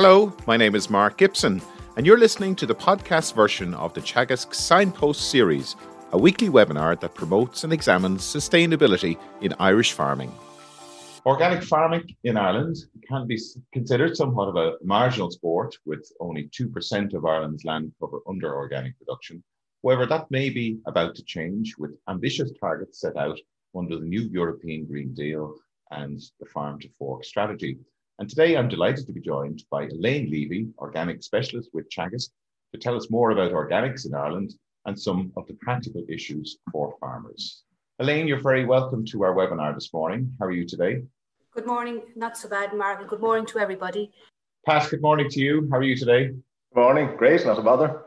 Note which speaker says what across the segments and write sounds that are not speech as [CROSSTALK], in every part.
Speaker 1: Hello, my name is Mark Gibson, and you're listening to the podcast version of the Teagasc Signpost series, a weekly webinar that promotes and examines sustainability in Irish farming. Organic farming in Ireland can be considered somewhat of a marginal sport with only 2% of Ireland's land cover under organic production. However, that may be about to change with ambitious targets set out under the new European Green Deal and the Farm to Fork strategy. And today I'm delighted to be joined by Elaine Leavy, organic specialist with Teagasc, to tell us more about organics in Ireland and some of the practical issues for farmers. Elaine, you're very welcome to our webinar this morning. How are you today?
Speaker 2: Good morning. Not so bad, Mark. Good morning to everybody.
Speaker 1: Pat, good morning to you. How are you today? Good
Speaker 3: morning. Great. Not a bother.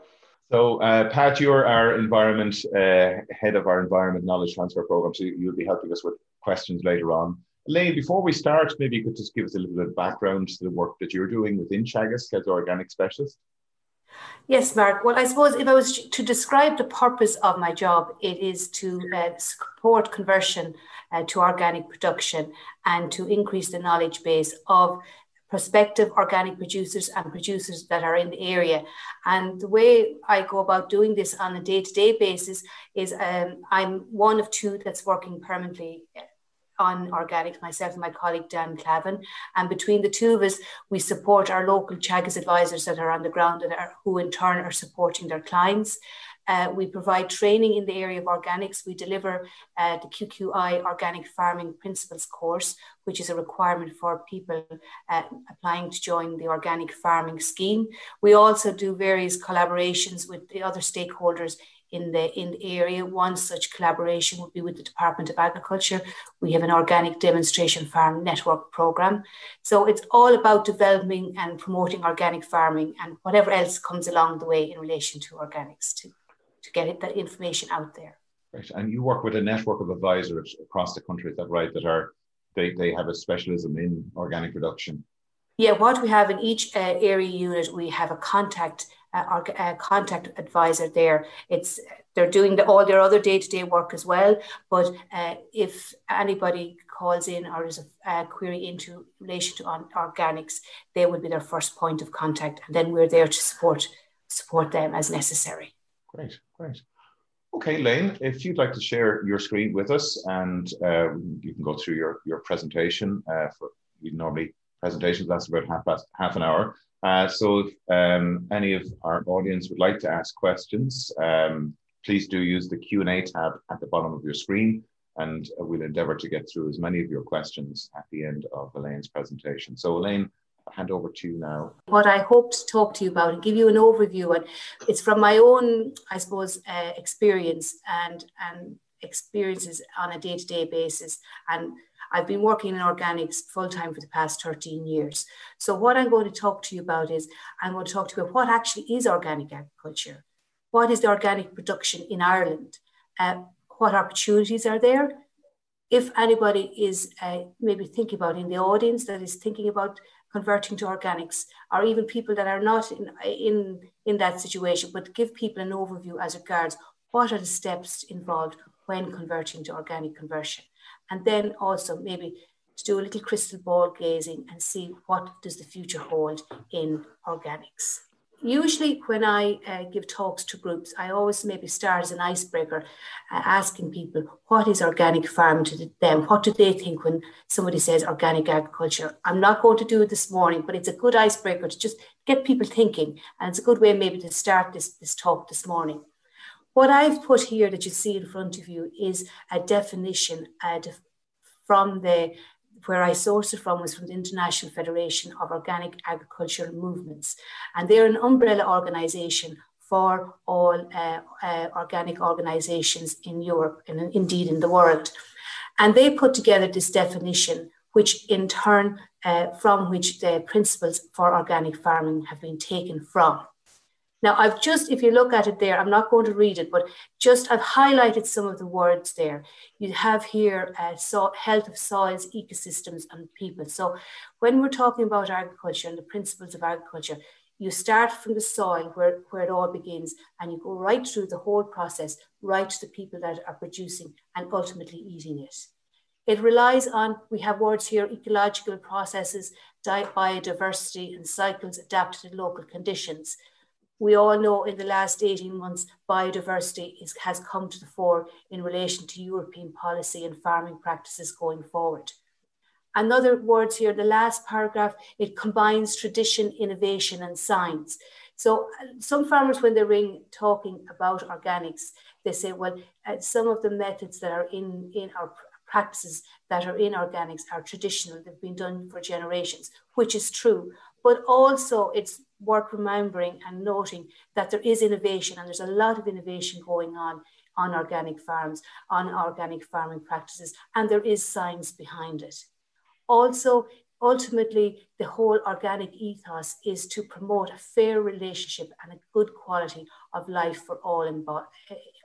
Speaker 1: So, uh, Pat, you're our environment uh, head of our environment knowledge transfer program. So you'll be helping us with questions later on. Elaine, before we start, maybe you could just give us a little bit of background to the work that you're doing within Teagasc as organic specialist.
Speaker 2: Yes, Mark. Well, I suppose if I was to describe the purpose of my job, it is to uh, support conversion uh, to organic production and to increase the knowledge base of prospective organic producers and producers that are in the area. And the way I go about doing this on a day to day basis is um, I'm one of two that's working permanently on organics, myself and my colleague Dan Clavin. And between the two of us, we support our local Teagasc advisors that are on the ground and are, who in turn are supporting their clients. Uh, we provide training in the area of organics. We deliver uh, the QQI Organic Farming Principles course, which is a requirement for people uh, applying to join the organic farming scheme. We also do various collaborations with the other stakeholders in the in the area. One such collaboration would be with the Department of Agriculture. We have an organic demonstration farm network program. So it's all about developing and promoting organic farming and whatever else comes along the way in relation to organics to, to get it, that information out there.
Speaker 1: Right. And you work with a network of advisors across the country, is that right? That are they, they have a specialism in organic production.
Speaker 2: Yeah, what we have in each uh, area unit, we have a contact uh, our uh, contact advisor there. It's they're doing the, all their other day to day work as well. But uh, if anybody calls in or is a, query into relation to on, organics, they would be their first point of contact, and then we're there to support support them as necessary.
Speaker 1: Great, great. Okay, Lane, if you'd like to share your screen with us, and uh, you can go through your your presentation. Uh, for normally presentations last about half half an hour. Uh, so if um, any of our audience would like to ask questions, um, please do use the Q&A tab at the bottom of your screen and we'll endeavor to get through as many of your questions at the end of Elaine's presentation. So Elaine, I'll hand over to you now.
Speaker 2: What I hope to talk to you about and give you an overview, and it's from my own, I suppose, uh, experience and, and experiences on a day-to-day basis and I've been working in organics full time for the past 13 years. So, what I'm going to talk to you about is I'm going to talk to you about what actually is organic agriculture. What is the organic production in Ireland? Uh, what opportunities are there? If anybody is uh, maybe thinking about in the audience that is thinking about converting to organics, or even people that are not in, in, in that situation, but give people an overview as regards what are the steps involved when converting to organic conversion and then also maybe to do a little crystal ball gazing and see what does the future hold in organics. Usually, when I uh, give talks to groups, I always maybe start as an icebreaker, uh, asking people what is organic farming to them. What do they think when somebody says organic agriculture? I'm not going to do it this morning, but it's a good icebreaker to just get people thinking, and it's a good way maybe to start this this talk this morning. What I've put here that you see in front of you is a definition uh, from the where I sourced it from was from the International Federation of Organic Agricultural Movements, and they're an umbrella organisation for all uh, uh, organic organisations in Europe and indeed in the world. And they put together this definition, which in turn, uh, from which the principles for organic farming have been taken from. Now, I've just, if you look at it there, I'm not going to read it, but just I've highlighted some of the words there. You have here uh, so health of soils, ecosystems, and people. So, when we're talking about agriculture and the principles of agriculture, you start from the soil where, where it all begins and you go right through the whole process, right to the people that are producing and ultimately eating it. It relies on, we have words here, ecological processes, biodiversity and cycles adapted to local conditions. We all know in the last 18 months, biodiversity is, has come to the fore in relation to European policy and farming practices going forward. Another words here, the last paragraph, it combines tradition, innovation, and science. So some farmers, when they're talking about organics, they say, well, uh, some of the methods that are in, in our practices that are in organics are traditional, they've been done for generations, which is true. But also it's worth remembering and noting that there is innovation and there's a lot of innovation going on on organic farms, on organic farming practices, and there is science behind it. Also, ultimately, the whole organic ethos is to promote a fair relationship and a good quality of life for all involved.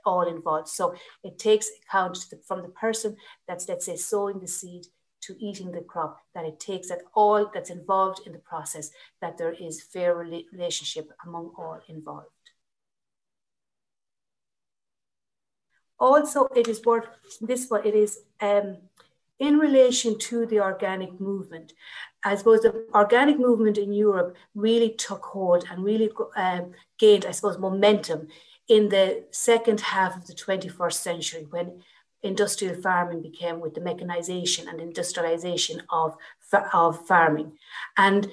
Speaker 2: All involved. So it takes account from the person that's, let's say, sowing the seed to eating the crop, that it takes that all that's involved in the process, that there is fair relationship among all involved. Also, it is worth this one, it is um, in relation to the organic movement. I suppose the organic movement in Europe really took hold and really um, gained, I suppose, momentum in the second half of the 21st century when industrial farming became with the mechanization and industrialization of, of farming. And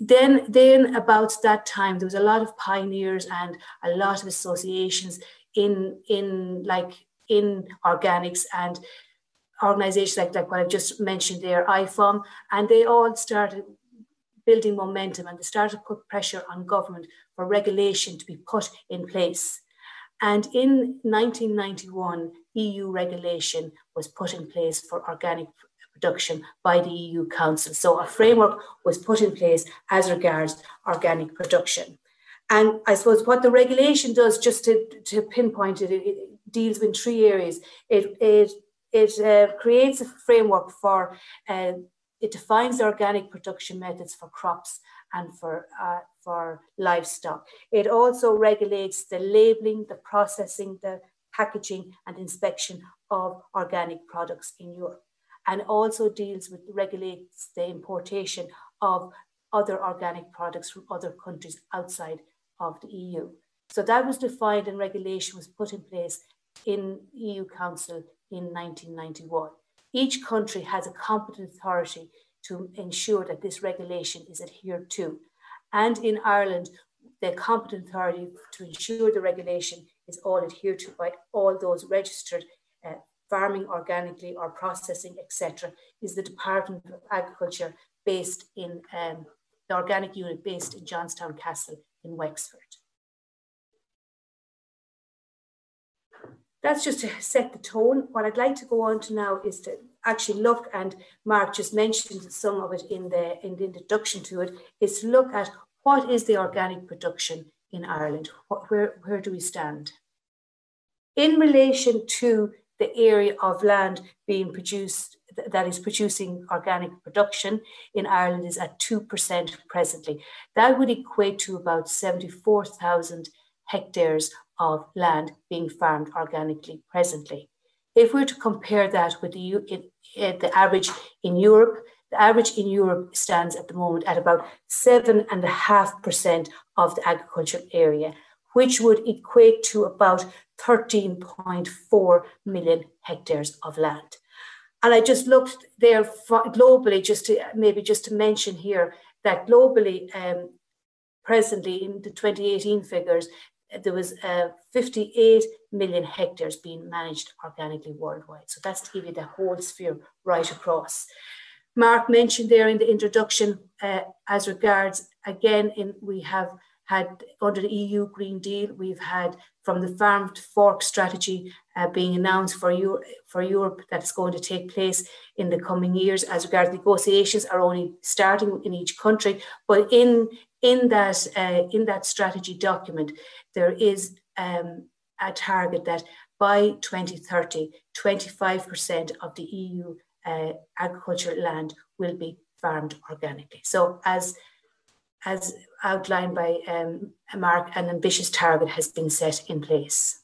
Speaker 2: then, then about that time, there was a lot of pioneers and a lot of associations in, in like in organics and organizations like, like what I've just mentioned there, IFOAM, and they all started building momentum and they started to put pressure on government for regulation to be put in place. And in 1991, EU regulation was put in place for organic production by the EU Council. So a framework was put in place as regards organic production. And I suppose what the regulation does, just to, to pinpoint it, it, deals with three areas. It, it, it uh, creates a framework for, uh, it defines organic production methods for crops and for, uh, for livestock. It also regulates the labeling, the processing, the packaging and inspection of organic products in Europe and also deals with regulates the importation of other organic products from other countries outside of the EU. So that was defined and regulation was put in place in EU Council in 1991. Each country has a competent authority to ensure that this regulation is adhered to. And in Ireland, the competent authority to ensure the regulation is all adhered to by all those registered uh, farming organically or processing, etc., is the Department of Agriculture based in um, the organic unit based in Johnstown Castle in Wexford. That's just to set the tone. What I'd like to go on to now is to actually look, and Mark just mentioned some of it in the, in the introduction to it, is to look at what is the organic production in Ireland? Where, where do we stand? In relation to the area of land being produced that is producing organic production in Ireland is at 2% presently. That would equate to about 74,000 hectares of land being farmed organically presently. If we were to compare that with the, the average in Europe, the average in Europe stands at the moment at about 7.5% of the agricultural area, which would equate to about 13.4 million hectares of land. And I just looked there globally, just to maybe just to mention here that globally, um, presently in the 2018 figures, there was uh, 58 million hectares being managed organically worldwide. So that's to give you the whole sphere right across. Mark mentioned there in the introduction, uh, as regards, again, in, we have had under the EU Green Deal, we've had from the farm to fork strategy uh, being announced for, Euro- for Europe that's going to take place in the coming years. As regards negotiations are only starting in each country, but in in that uh, in that strategy document, there is um, a target that by 2030, 25% of the EU uh, agricultural land will be farmed organically. So as as outlined by um, Mark, an ambitious target has been set in place.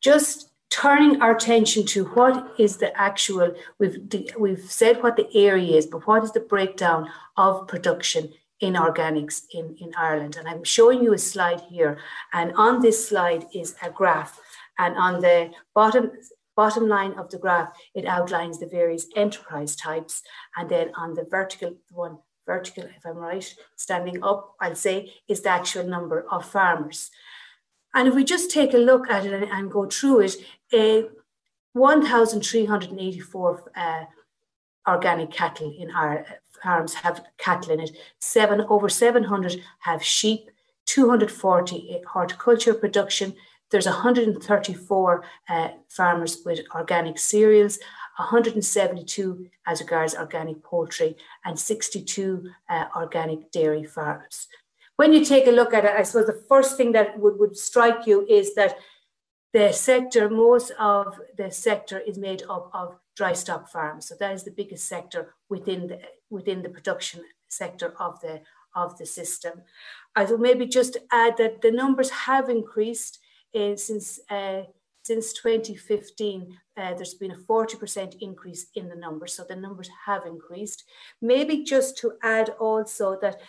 Speaker 2: Just turning our attention to what is the actual, we've, we've said what the area is, but what is the breakdown of production in organics in, in Ireland. And I'm showing you a slide here. And on this slide is a graph. And on the bottom, bottom line of the graph, it outlines the various enterprise types. And then on the vertical one, vertical, if I'm right, standing up, I'll say, is the actual number of farmers. And if we just take a look at it and, go through it, uh, 1,384 uh, organic cattle in our farms have cattle in it. Seven over 700 have sheep. 240 horticulture production. There's 134 uh, farmers with organic cereals, 172 as regards organic poultry, and 62 uh, organic dairy farms when you take a look at it, I suppose the first thing that would, would strike you is that the sector, most of the sector is made up of dry stock farms. So that is the biggest sector within the within the production sector of the of the system. I will maybe just add that the numbers have increased in, since uh, since 2015. Uh, there's been a 40% increase in the numbers, so the numbers have increased. Maybe just to add also that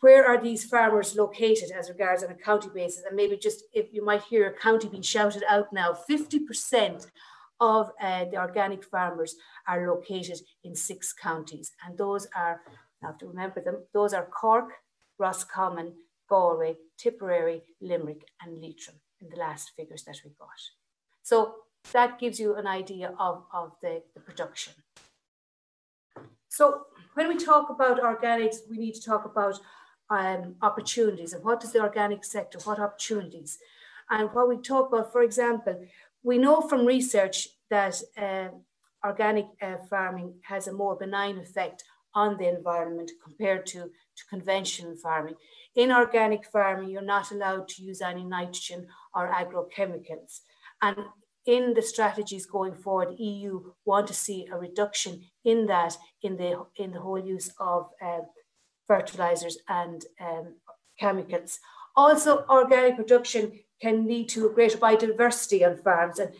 Speaker 2: where are these farmers located as regards on a county basis? And maybe just if you might hear a county being shouted out now, 50% of uh, the organic farmers are located in six counties. And those are, I have to remember them, those are Cork, Roscommon, Galway, Tipperary, Limerick, and Leitrim in the last figures that we got. So that gives you an idea of, of the, the production. So when we talk about organics, we need to talk about um, opportunities and what does the organic sector, what opportunities? And what we talk about, for example, we know from research that uh, organic uh, farming has a more benign effect on the environment compared to, to conventional farming. In organic farming, you're not allowed to use any nitrogen or agrochemicals. And in the strategies going forward, EU want to see a reduction in that in the in the whole use of uh, fertilizers and um, chemicals. Also, organic production can lead to a greater biodiversity on farms. And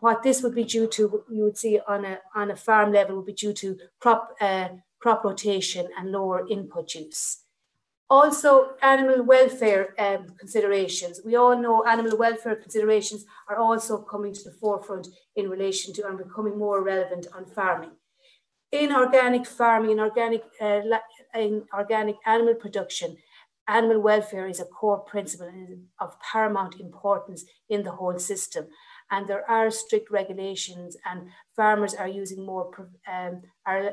Speaker 2: what this would be due to, you would see on a, on a farm level, would be due to crop, uh, crop rotation and lower input use. Also, animal welfare um, considerations. We all know animal welfare considerations are also coming to the forefront in relation to and becoming more relevant on farming in organic farming, in organic, uh, in organic animal production, animal welfare is a core principle of paramount importance in the whole system. And there are strict regulations, and farmers are using more. Um, are,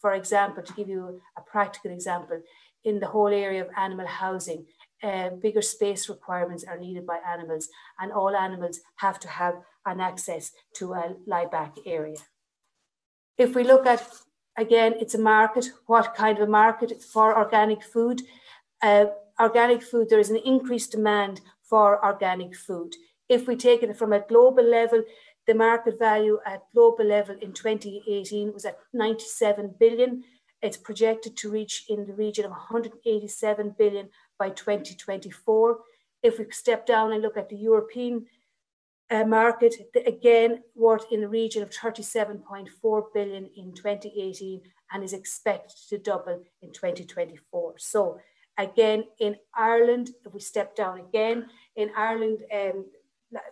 Speaker 2: for example, to give you a practical example, in the whole area of animal housing, uh, bigger space requirements are needed by animals, and all animals have to have an access to a lie back area. If we look at, again, it's a market, what kind of a market for organic food? Uh, organic food, there is an increased demand for organic food. If we take it from a global level, the market value at global level in 2018 was at 97 billion. It's projected to reach in the region of 187 billion by 2024. If we step down and look at the European uh, market, again, worth in the region of 37.4 billion in 2018 and is expected to double in 2024. So again, in Ireland, if we step down again, in Ireland, um,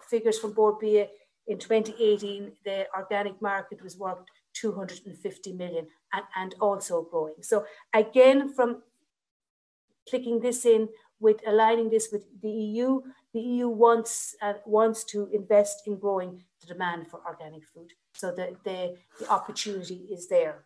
Speaker 2: figures from Bia in 2018, the organic market was worth 250 million and, and also growing. So again, from clicking this in with aligning this with the EU, the EU wants uh, wants to invest in growing the demand for organic food. So the, the, the opportunity is there.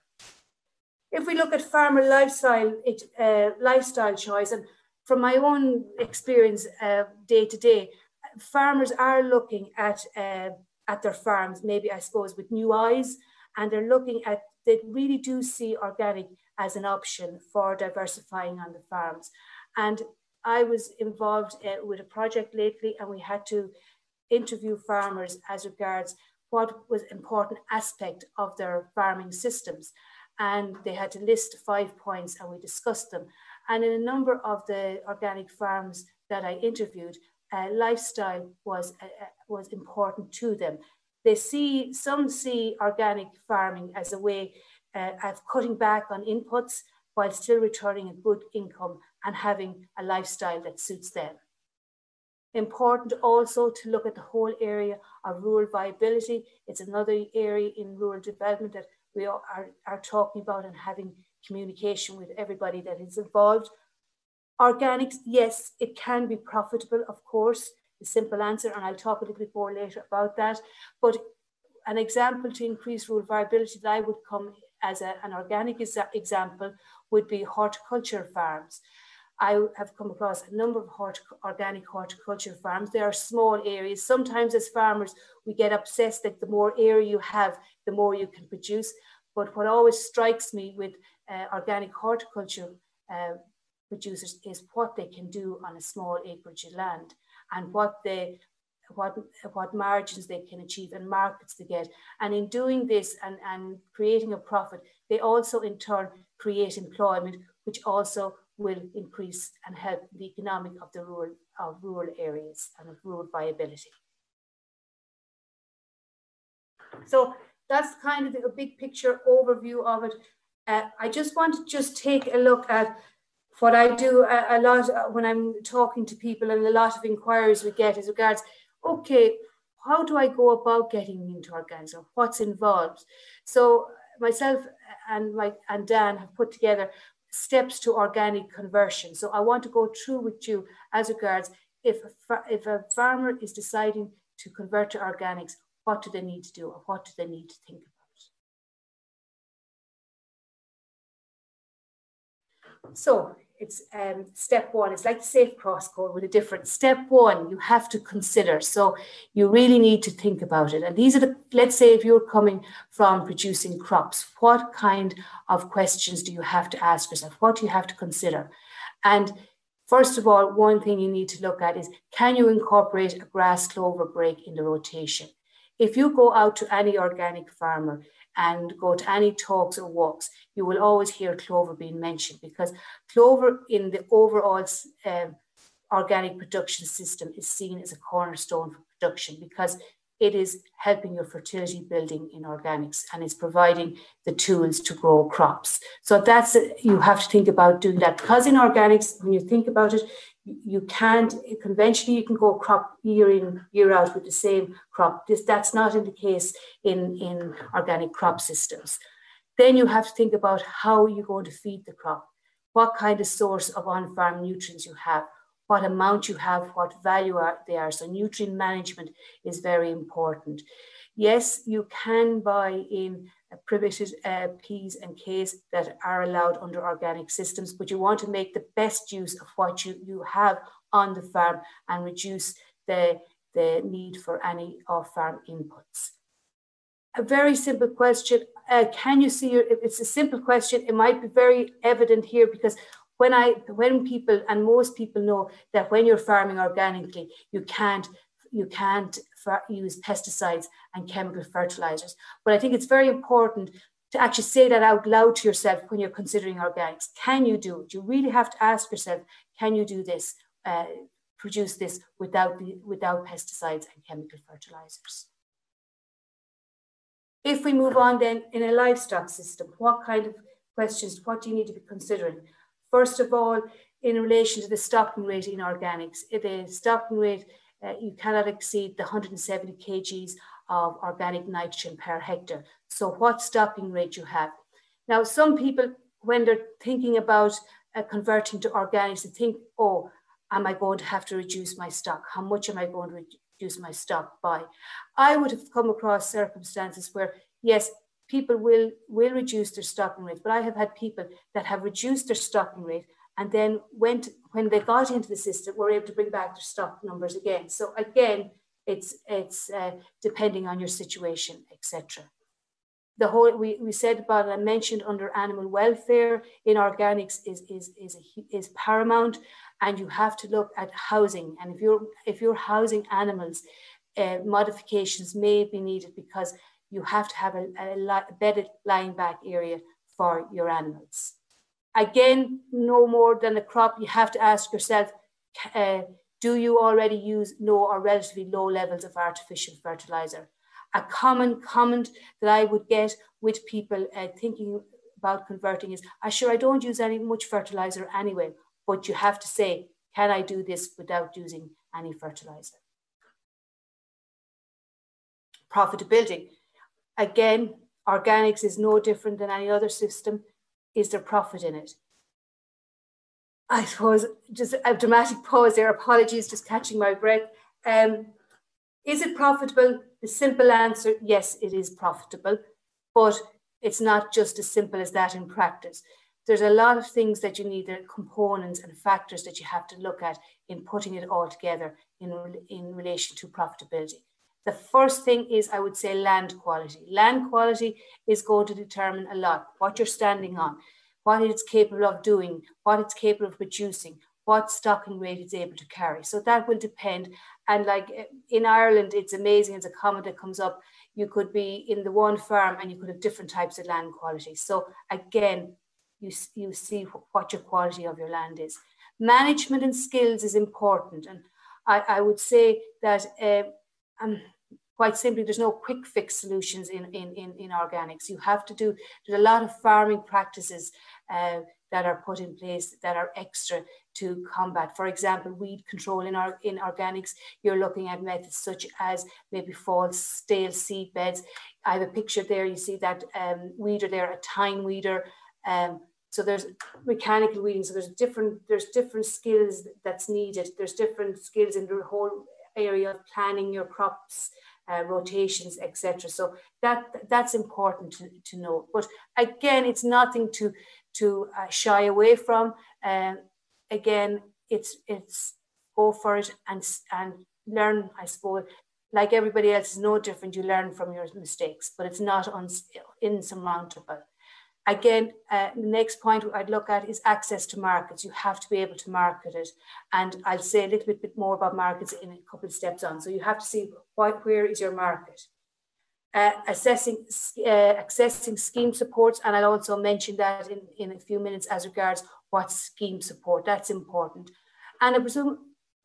Speaker 2: If we look at farmer lifestyle, it, uh, lifestyle choice, and from my own experience uh, day to day, farmers are looking at uh, at their farms, maybe I suppose with new eyes, and they're looking at they really do see organic as an option for diversifying on the farms. And I was involved uh, with a project lately, and we had to interview farmers as regards what was important aspect of their farming systems. And they had to list five points, and we discussed them. And in a number of the organic farms that I interviewed, uh, lifestyle was a, a was important to them. They see, some see organic farming as a way uh, of cutting back on inputs while still returning a good income and having a lifestyle that suits them. Important also to look at the whole area of rural viability. It's another area in rural development that we are, are talking about and having communication with everybody that is involved. Organics, yes, it can be profitable, of course, the simple answer, and I'll talk a little bit more later about that. But an example to increase rural viability that I would come as a, an organic example would be horticulture farms. I have come across a number of hort organic horticulture farms. They are small areas. Sometimes, as farmers, we get obsessed that the more area you have, the more you can produce. But what always strikes me with uh, organic horticulture uh, producers is what they can do on a small acreage of land and what they what what margins they can achieve and markets they get. And in doing this and, and creating a profit they also in turn create employment which also will increase and help the economic of the rural of rural areas and of rural viability. So that's kind of the big picture overview of it. Uh, i just want to just take a look at what I do a, a, lot uh, when I'm talking to people and a lot of inquiries we get is regards, okay, how do I go about getting into organics or what's involved? So myself and my and Dan have put together steps to organic conversion. So I want to go through with you as regards if a, if a farmer is deciding to convert to organics, what do they need to do or what do they need to think about? So it's um, step one. It's like safe cross code with a different step one. You have to consider. So you really need to think about it. And these are the, let's say, if you're coming from producing crops, what kind of questions do you have to ask yourself? What do you have to consider? And first of all, one thing you need to look at is can you incorporate a grass clover break in the rotation? If you go out to any organic farmer, and go to any talks or walks, you will always hear clover being mentioned because clover in the overall um, organic production system is seen as a cornerstone for production because it is helping your fertility building in organics and it's providing the tools to grow crops. So that's you have to think about doing that because in organics, when you think about it, you can't conventionally you can go crop year in year out with the same crop. This that's not in the case in in organic crop systems. Then you have to think about how you're going to feed the crop. What kind of source of on-farm nutrients you have what amount you have what value are they are. So nutrient management is very important yes you can buy in privated uh, P's and K's that are allowed under organic systems, but you want to make the best use of what you, you have on the farm and reduce the, the need for any off-farm inputs. A very simple question, uh, can you see your, it's a simple question, it might be very evident here because when I, when people, and most people know that when you're farming organically, you can't you can't use pesticides and chemical fertilizers. But I think it's very important to actually say that out loud to yourself when you're considering organics. Can you do it? You really have to ask yourself, can you do this, uh, produce this without, the, without pesticides and chemical fertilizers? If we move on then in a livestock system, what kind of questions, what do you need to be considering? First of all, in relation to the stocking rate in organics, the stocking rate uh, you cannot exceed the 170 kgs of organic nitrogen per hectare. So what stocking rate you have. Now, some people, when they're thinking about uh, converting to organics, they think, oh, am I going to have to reduce my stock? How much am I going to reduce my stock by? I would have come across circumstances where, yes, people will, will reduce their stocking rate, but I have had people that have reduced their stocking rate and then went when they got into the system we were able to bring back their stock numbers again. So again it's it's uh, depending on your situation etc the whole we, we said about i mentioned under animal welfare in organics is is is, a, is paramount. And you have to look at housing. And if you're if you're housing animals uh, modifications may be needed because you have to have a, a bedded lying back area for your animals Again, no more than a crop. You have to ask yourself, uh, Do you already use no or relatively low levels of artificial fertilizer? A common comment that I would get with people uh, thinking about converting is, I sure I don't use any much fertilizer anyway, but you have to say, can I do this without using any fertilizer? Profitability. Again, organics is no different than any other system. Is there profit in it? I suppose just a dramatic pause there. Apologies, just catching my breath. Um, is it profitable? The simple answer, yes, it is profitable, but it's not just as simple as that in practice. There's a lot of things that you need, the components and factors that you have to look at in putting it all together in, in relation to profitability. The first thing is, I would say, land quality. Land quality is going to determine a lot what you're standing on, what it's capable of doing, what it's capable of producing, what stocking rate it's able to carry. So that will depend. And like eh, in Ireland, it's amazing. It's a comment that comes up. You could be in the one farm and you could have different types of land quality. So again, you, you see what your quality of your land is. Management and skills is important. And I, I would say that uh, um, quite simply, there's no quick fix solutions in, in, in, in organics. You have to do, there's a lot of farming practices uh, that are put in place that are extra to combat. For example, weed control in our in organics, you're looking at methods such as maybe false stale seed beds. I have a picture there. You see that um, weeder there, a tine weeder. Um, so there's mechanical weeding. So there's different there's different skills that's needed. There's different skills in the whole area of planning your crops. Uh, rotations, etc. So that that's important to, to know. But again, it's nothing to to uh, shy away from. Um, again, it's it's go for it and and learn. I suppose, like everybody else, is no different. You learn from your mistakes, but it's not uns- insurmountable. Again, uh, the next point I'd look at is access to markets. You have to be able to market it, and I'll say a little bit, bit more about markets in a couple of steps on. So you have to see what, where is your market uh, assessing, uh, accessing scheme supports, and I'll also mention that in, in a few minutes as regards what scheme support, that's important. And I presume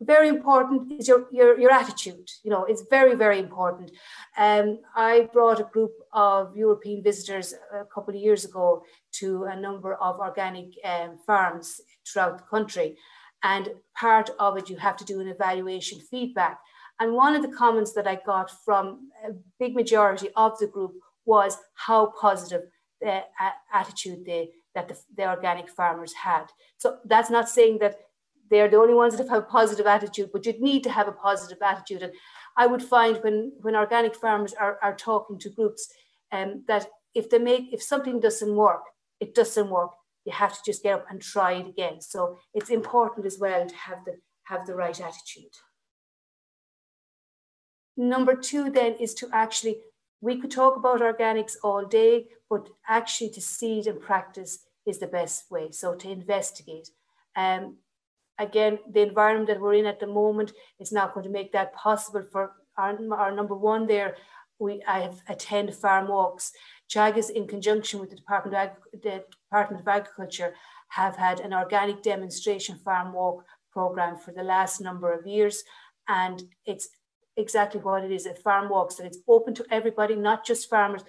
Speaker 2: very important is your, your, your attitude. You know, it's very, very important. Um, I brought a group of European visitors a couple of years ago to a number of organic um, farms throughout the country. And part of it, you have to do an evaluation feedback. And one of the comments that I got from a big majority of the group was how positive the attitude they, that the, the organic farmers had. So that's not saying that they're the only ones that have a positive attitude, but you'd need to have a positive attitude. And I would find when, when organic farmers are, are talking to groups um, that if they make if something doesn't work, it doesn't work. You have to just get up and try it again. So it's important as well to have the have the right attitude. Number two, then, is to actually, we could talk about organics all day, but actually to see it and practice is the best way. So to investigate. Um, again, the environment that we're in at the moment is not going to make that possible for our, our number one there. We I have attend farm walks. Teagasc, in conjunction with the Department of, the Department of Agriculture, have had an organic demonstration farm walk program for the last number of years. And it's exactly what it is at farm walks, that it's open to everybody, not just farmers,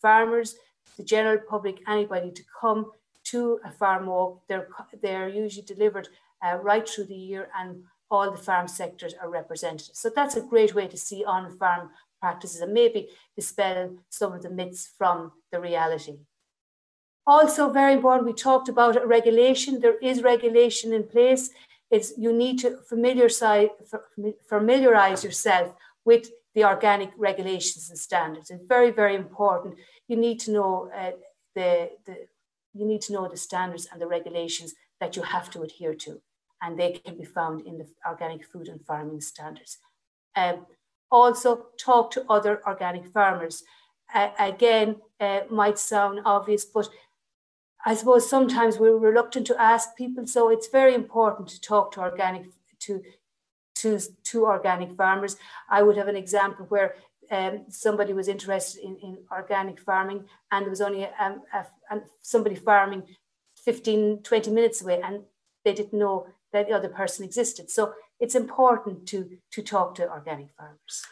Speaker 2: farmers, the general public, anybody to come to a farm walk. They're, they're usually delivered uh, right through the year and all the farm sectors are represented. So that's a great way to see on farm practices and maybe dispel some of the myths from the reality. Also, very important, we talked about regulation. There is regulation in place it's you need to familiarize, familiarize yourself with the organic regulations and standards. It's very, very important. You need to know uh, the, the you need to know the standards and the regulations that you have to adhere to, and they can be found in the organic food and farming standards. Um, also, talk to other organic farmers. Uh, again, uh, might sound obvious, but I suppose sometimes we're reluctant to ask people, so it's very important to talk to organic to to to organic farmers. I would have an example where um, somebody was interested in, in organic farming and there was only a, a, a, somebody farming 15 20 minutes away and they didn't know that the other person existed so it's important to, to talk to organic farmers.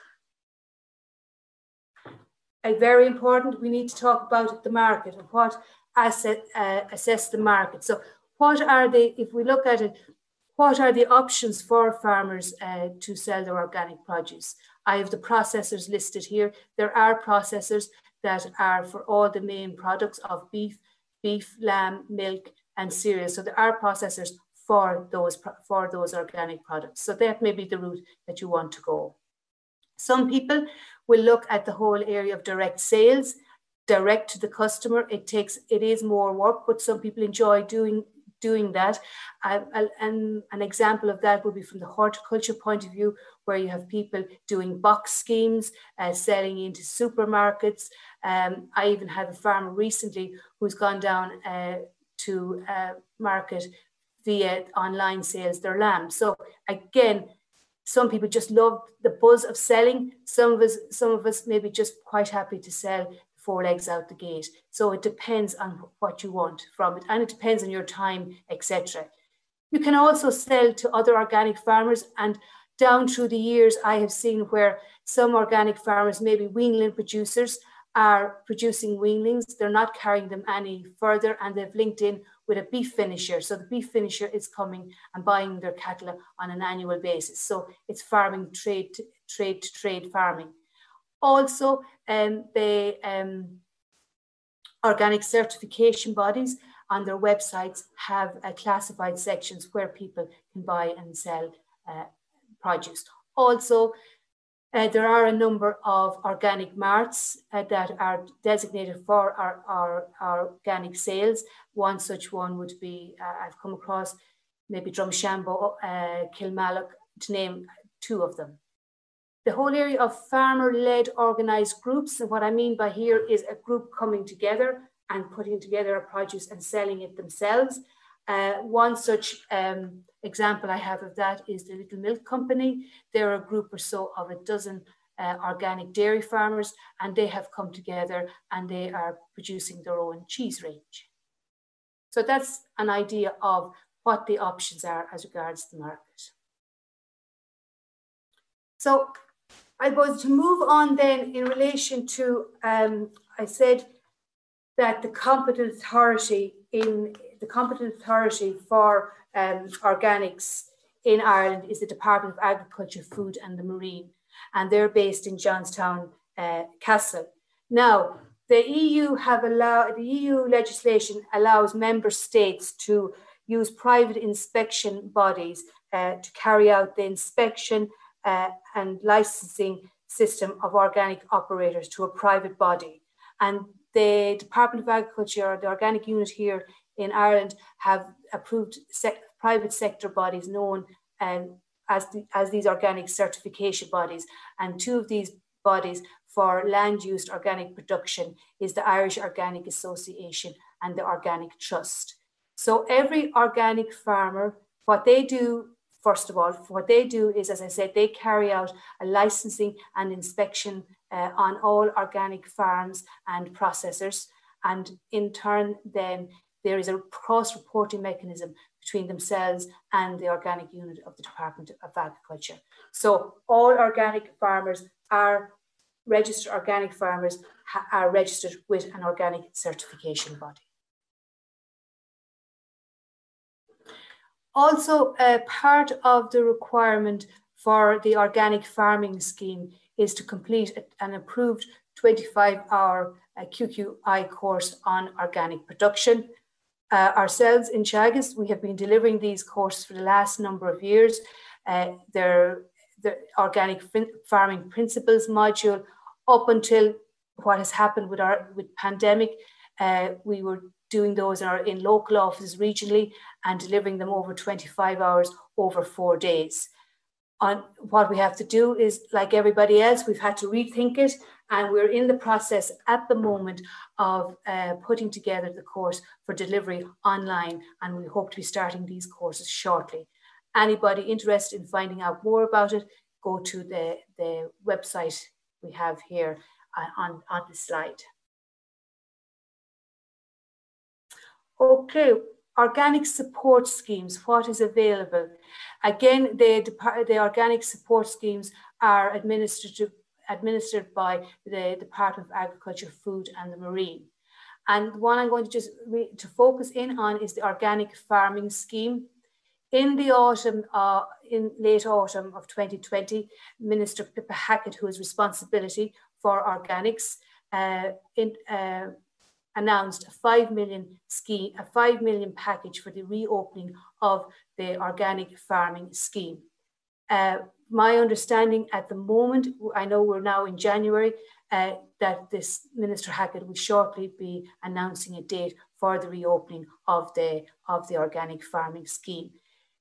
Speaker 2: And very important, we need to talk about the market and what asset, uh, assess the market. So what are the, if we look at it, what are the options for farmers uh, to sell their organic produce? I have the processors listed here. There are processors that are for all the main products of beef, beef, lamb, milk, and cereal. So there are processors for those for those organic products. So that may be the route that you want to go. Some people will look at the whole area of direct sales, direct to the customer. It takes it is more work, but some people enjoy doing doing that. Uh, and an example of that would be from the horticulture point of view, where you have people doing box schemes, uh, selling into supermarkets. Um, I even had a farmer recently who's gone down uh, to uh, market via online sales their lamb. So again, some people just love the buzz of selling. Some of us, some of us maybe just quite happy to sell four legs out the gate. So it depends on what you want from it, and it depends on your time, etc. You can also sell to other organic farmers, and down through the years, I have seen where some organic farmers, maybe weanling producers, are producing weanlings. They're not carrying them any further, and they've linked in with a beef finisher. So the beef finisher is coming and buying their cattle on an annual basis. So it's farming trade to, trade to trade farming. Also, um, the um, organic certification bodies on their websites have uh, classified sections where people can buy and sell uh, produce. Also, uh, there are a number of organic marts uh, that are designated for our, our, our, organic sales. One such one would be, uh, I've come across maybe Drumshanbo, uh, Kilmallock, to name two of them. The whole area of farmer-led organised groups, and what I mean by here is a group coming together and putting together a produce and selling it themselves. Uh, one such um, example I have of that is the Little Milk Company. They're a group or so of a dozen uh, organic dairy farmers, and they have come together and they are producing their own cheese range. So that's an idea of what the options are as regards the market. So I was to move on then in relation to, um, I said that the competent authority in the competent authority for um, organics in Ireland is the Department of Agriculture, Food and the Marine, and they're based in Johnstown uh, Castle. Now, the EU have allowed the EU legislation allows member states to use private inspection bodies uh, to carry out the inspection uh, and licensing system of organic operators to a private body. And the Department of Agriculture, or the organic unit here in Ireland have approved sec- private sector bodies known um, as, the, as these organic certification bodies. And two of these bodies for land use organic production is the Irish Organic Association and the Organic Trust. So every organic farmer, what they do, first of all, what they do is, as I said, they carry out a licensing and inspection uh, on all organic farms and processors. And in turn, then there is a cross-reporting mechanism between themselves and the organic unit of the Department of Agriculture. So all organic farmers are registered organic farmers are registered with an organic certification body. Also, a part of the requirement for the organic farming scheme is to complete an approved 25 hour uh, QQI course on organic production uh, ourselves in Teagasc, we have been delivering these courses for the last number of years. Uh, they're the organic farming principles module up until what has happened with our with pandemic. Uh, we were doing those in, our, in local offices regionally and delivering them over 25 hours over four days. On what we have to do is, like everybody else, we've had to rethink it and we're in the process at the moment of uh, putting together the course for delivery online. And we hope to be starting these courses shortly. Anybody interested in finding out more about it, go to the, the website we have here uh, on, on the slide. Okay, organic support schemes, what is available? Again, the, the organic support schemes are administered, administered by the Department of Agriculture, Food and the Marine. And one I'm going to just to focus in on is the organic farming scheme. In the autumn, uh, in late autumn of 2020, Minister Pippa Hackett, who has responsibility for organics, uh, in, uh, announced a five million scheme, a five million package for the reopening of the organic farming scheme. Uh, my understanding at the moment, I know we're now in January, uh, that this Minister Hackett will shortly be announcing a date for the reopening of the of the organic farming scheme.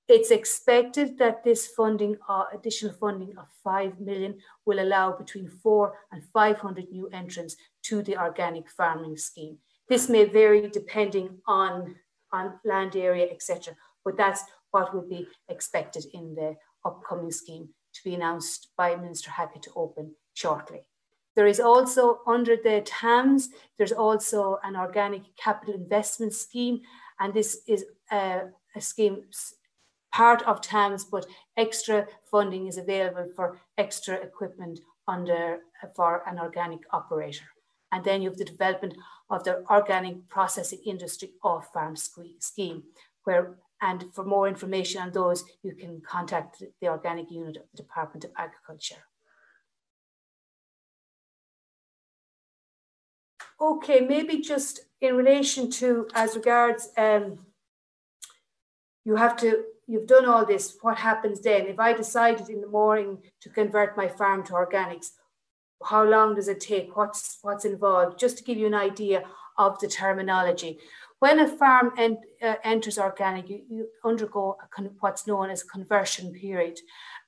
Speaker 2: It's expected that this funding, uh, additional funding of 5 million will allow between four and 500 new entrants to the organic farming scheme. This may vary depending on, on land area, etc. But that's what would be expected in the upcoming scheme to be announced by Minister Hackett to open shortly. There is also under the TAMS, there's also an organic capital investment scheme, and this is a, a scheme part of TAMS, but extra funding is available for extra equipment under for an organic operator. And then you have the development of the organic processing industry off farm scheme, where and for more information on those, you can contact the organic unit of the Department of Agriculture. Okay, maybe just in relation to as regards um, you have to you've done all this, what happens then? If I decided in the morning to convert my farm to organics, how long does it take? What's what's involved? Just to give you an idea of the terminology. When a farm en uh, enters organic, you, you undergo what's known as a conversion period,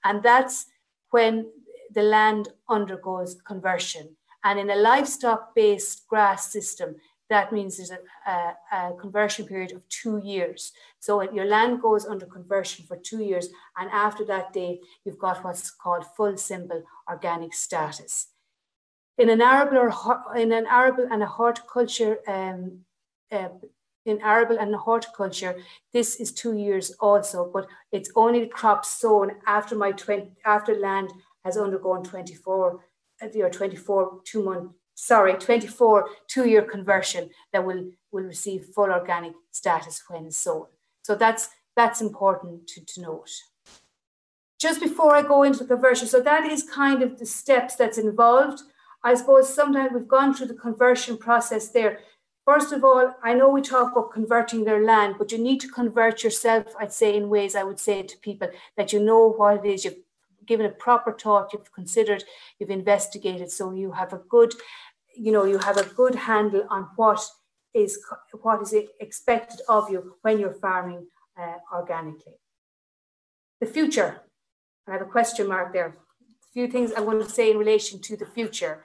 Speaker 2: and that's when the land undergoes conversion. And in a livestock-based grass system, that means there's a, a, a, conversion period of two years. So your land goes under conversion for two years, and after that date, you've got what's called full simple organic status. In an arable or in an arable and a horticulture, um, uh, in arable and horticulture, this is two years also, but it's only crops sown after my 20, after land has undergone 24 uh, or 24 two month sorry, 24 two-year conversion that will, will receive full organic status when sown. So that's, that's important to, to note. Just before I go into the conversion, so that is kind of the steps that's involved. I suppose sometimes we've gone through the conversion process there. First of all, I know we talk about converting their land, but you need to convert yourself, I'd say, in ways I would say to people that you know what it is, you've given it proper thought, you've considered, you've investigated, so you have a good, you know, you have a good handle on what is what is expected of you when you're farming uh, organically. The future, I have a question mark there. A few things I want to say in relation to the future.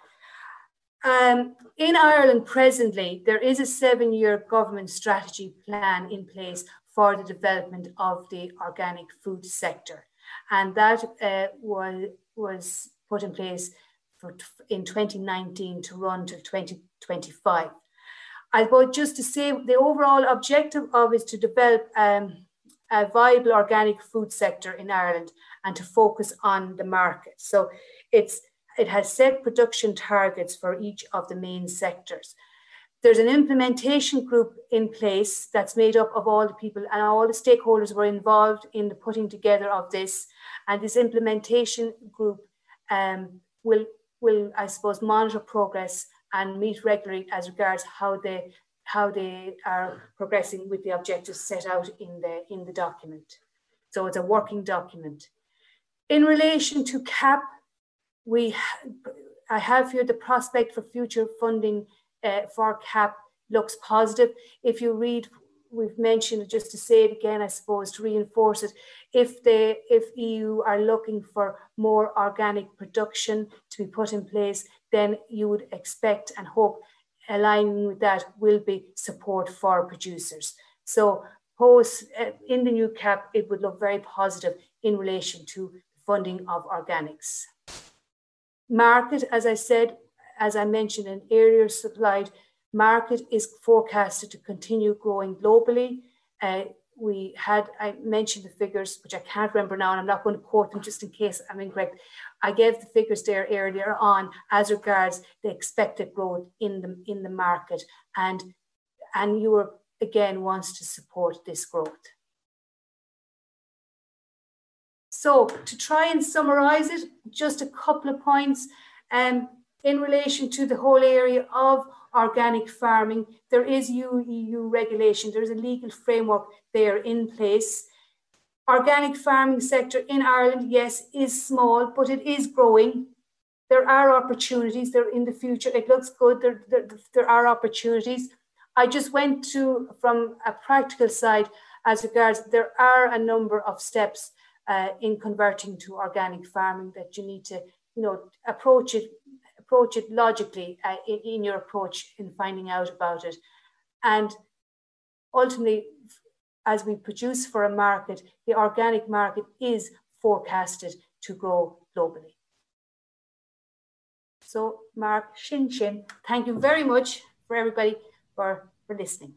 Speaker 2: Um, in Ireland presently, there is a seven-year government strategy plan in place for the development of the organic food sector and that uh, was was put in place for in 2019 to run to 2025. I thought just to say the overall objective of is to develop um, a viable organic food sector in Ireland and to focus on the market. So it's it has set production targets for each of the main sectors. There's an implementation group in place that's made up of all the people and all the stakeholders were involved in the putting together of this. And this implementation group um, will, will, I suppose, monitor progress and meet regularly as regards how they how they are progressing with the objectives set out in the in the document. So it's a working document. In relation to CAP, we I have here the prospect for future funding uh, for CAP looks positive. If you read, we've mentioned just to say it again, I suppose to reinforce it. If the if EU are looking for more organic production to be put in place, then you would expect and hope aligning with that will be support for producers. So post uh, in the new cap, it would look very positive in relation to funding of organics. Market, as I said, as I mentioned in earlier slide, market is forecasted to continue growing globally. Uh, we had, I mentioned the figures, which I can't remember now, and I'm not going to quote them just in case I'm incorrect. I gave the figures there earlier on as regards the expected growth in the in the market, and and Europe again wants to support this growth. So to try and summarize it, just a couple of points. Um, in relation to the whole area of organic farming, there is EU, regulation, there's a legal framework there in place. Organic farming sector in Ireland, yes, is small, but it is growing. There are opportunities there in the future. It looks good. There, there, there are opportunities. I just went to, from a practical side, as regards, there are a number of steps uh, in converting to organic farming that you need to, you know, approach it approach it logically uh, in, in your approach in finding out about it. And ultimately, as we produce for a market, the organic market is forecasted to grow globally. So, Mark Shin Shin, thank you very much for everybody for, for listening.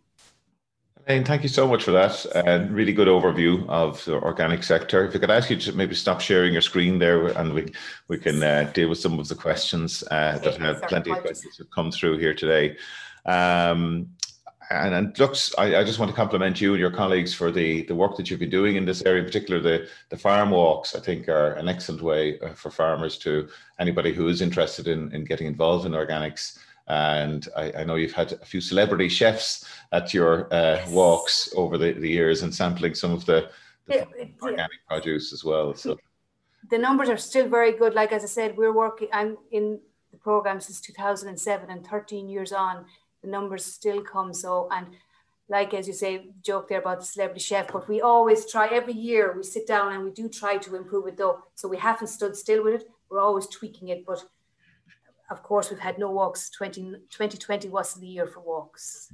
Speaker 1: Elaine, thank you so much for that. And uh, really good overview of the organic sector. If I could ask you to maybe stop sharing your screen there and we, we can uh, deal with some of the questions uh, that have plenty of questions have come through here today. Um, and, and looks, I, I, just want to compliment you and your colleagues for the, the work that you've been doing in this area, in particular the, the farm walks, I think are an excellent way uh, for farmers to, anybody who is interested in, in getting involved in organics, and I, I, know you've had a few celebrity chefs at your uh, yes. walks over the, the years and sampling some of the, the organic produce as well. So
Speaker 2: the numbers are still very good. Like as I said, we're working. I'm in the program since 2007, and 13 years on, the numbers still come. So and like as you say, joke there about the celebrity chef, but we always try every year. We sit down and we do try to improve it though. So we haven't stood still with it. We're always tweaking it, but of course, we've had no walks. 20, 2020 wasn't the year for walks.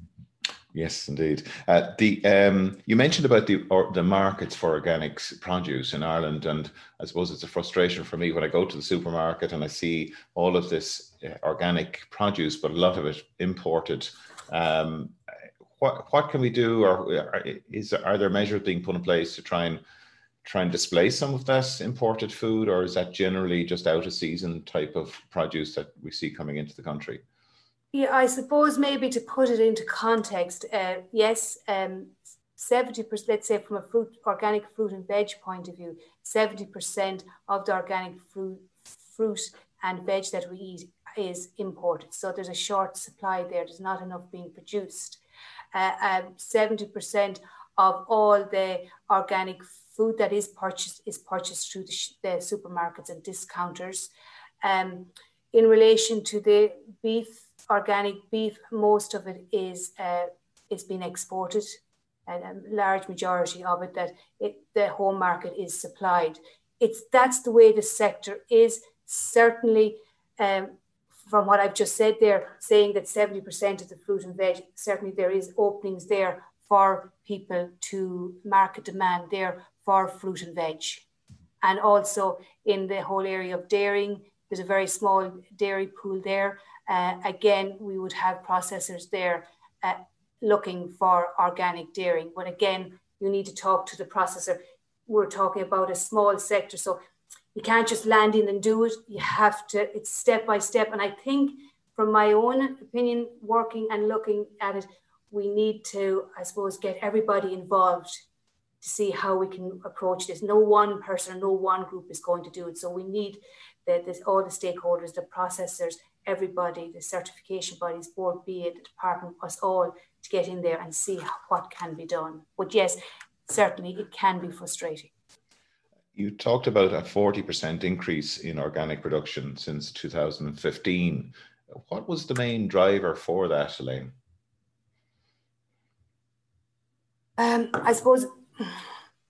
Speaker 1: Yes, indeed. Uh, the um, you mentioned about the or the markets for organic produce in Ireland, and I suppose it's a frustration for me when I go to the supermarket and I see all of this uh, organic produce, but a lot of it imported. Um, what what can we do, or uh, is are there measures being put in place to try and try and displace some of that imported food, or is that generally just out of season type of produce that we see coming into the country?
Speaker 2: Yeah, I suppose maybe to put it into context, uh, yes, um, 70%, let's say from a fruit, organic fruit and veg point of view, 70% of the organic fruit, fruit and veg that we eat is imported. So there's a short supply there, there's not enough being produced. Uh, um, 70% of all the organic food that is purchased is purchased through the, the supermarkets and discounters. Um, in relation to the beef, organic beef, most of it is uh, is being exported, and a large majority of it that it, the home market is supplied. It's that's the way the sector is. Certainly, um, from what I've just said there, saying that 70% of the fruit and veg, certainly there is openings there for people to market demand there for fruit and veg. And also in the whole area of dairying, there's a very small dairy pool there. Uh, again, we would have processors there uh, looking for organic dairying. But again, you need to talk to the processor. We're talking about a small sector. So you can't just land in and do it. You have to, it's step by step. And I think, from my own opinion, working and looking at it, we need to, I suppose, get everybody involved to see how we can approach this. No one person, no one group is going to do it. So we need the, all the stakeholders, the processors, everybody, the certification bodies, board, be it the department, us all to get in there and see what can be done. But yes, certainly it can be frustrating.
Speaker 1: You talked about a 40% increase in organic production since 2015. What was the main driver for that, Elaine?
Speaker 2: Um, I suppose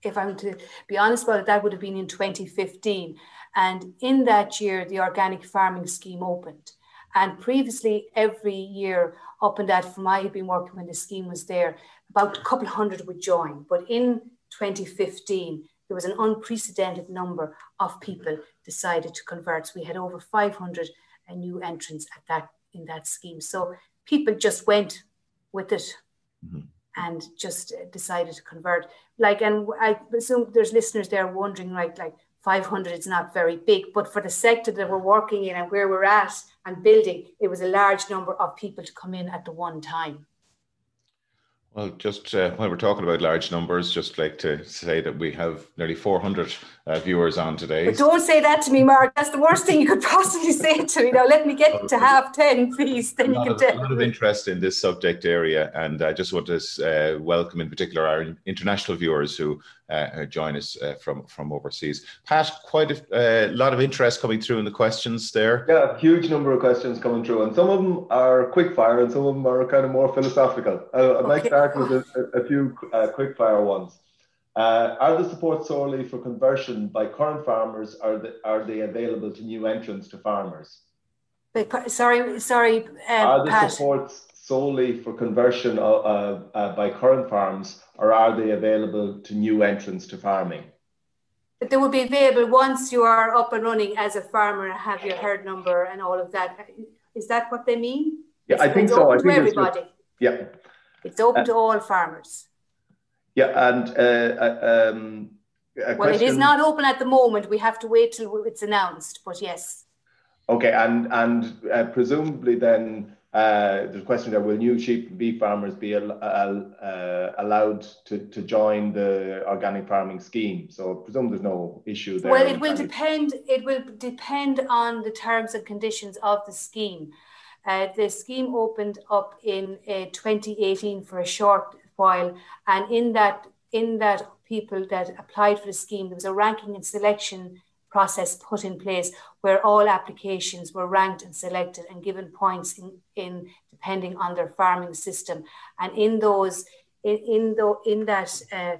Speaker 2: if I'm to be honest about it, that would have been in 2015. And in that year, the organic farming scheme opened. And previously, every year up and that from I had been working when the scheme was there, about a couple hundred would join. But in 2015, there was an unprecedented number of people decided to convert. So we had over 500 uh, new entrants at that in that scheme. So people just went with it. Mm-hmm and just decided to convert. Like, and I assume there's listeners there wondering, like, like 500 is not very big, but for the sector that we're working in and where we're at and building, it was a large number of people to come in at the one time.
Speaker 1: Well, just uh, while we're talking about large numbers, just like to say that we have nearly 400 uh, viewers on today.
Speaker 2: But don't say that to me, Mark. That's the worst thing you could possibly say to me. Now, let me get to half 10, please. Then you can
Speaker 1: of,
Speaker 2: tell.
Speaker 1: A lot of interest in this subject area. And I just want to uh, welcome, in particular, our international viewers who uh, join us uh, from, from overseas. Pat, quite a lot of interest coming through in the questions there.
Speaker 3: Yeah, a huge number of questions coming through. And some of them are quick fire and some of them are kind of more philosophical. I, I might okay. Start with a, a few uh, quick fire ones. Uh, are the supports solely for conversion by current farmers? Or are they, are they available to new entrants to farmers?
Speaker 2: Sorry, sorry. Um,
Speaker 3: are the
Speaker 2: Pat.
Speaker 3: supports solely for conversion uh, uh, by current farms, or are they available to new entrants to farming?
Speaker 2: But they will be available once you are up and running as a farmer and have your herd number and all of that. Is that what they mean?
Speaker 3: Yeah, it's, I think so. I think
Speaker 2: everybody.
Speaker 3: Just, yeah.
Speaker 2: It's open uh, to all farmers.
Speaker 3: Yeah, and uh, uh um,
Speaker 2: well, it is not open at the moment. We have to wait till it's announced. But yes.
Speaker 3: Okay, and and uh, presumably then uh, a question there: Will new sheep and beef farmers be al- uh, allowed to, to join the organic farming scheme? So, I presume there's no issue there.
Speaker 2: Well, it will depend. It will depend on the terms and conditions of the scheme. Uh, the scheme opened up in uh, 2018 for a short while, and in that in that people that applied for the scheme, there was a ranking and selection process put in place where all applications were ranked and selected and given points in, in depending on their farming system. And in those, in, in, the, in that uh,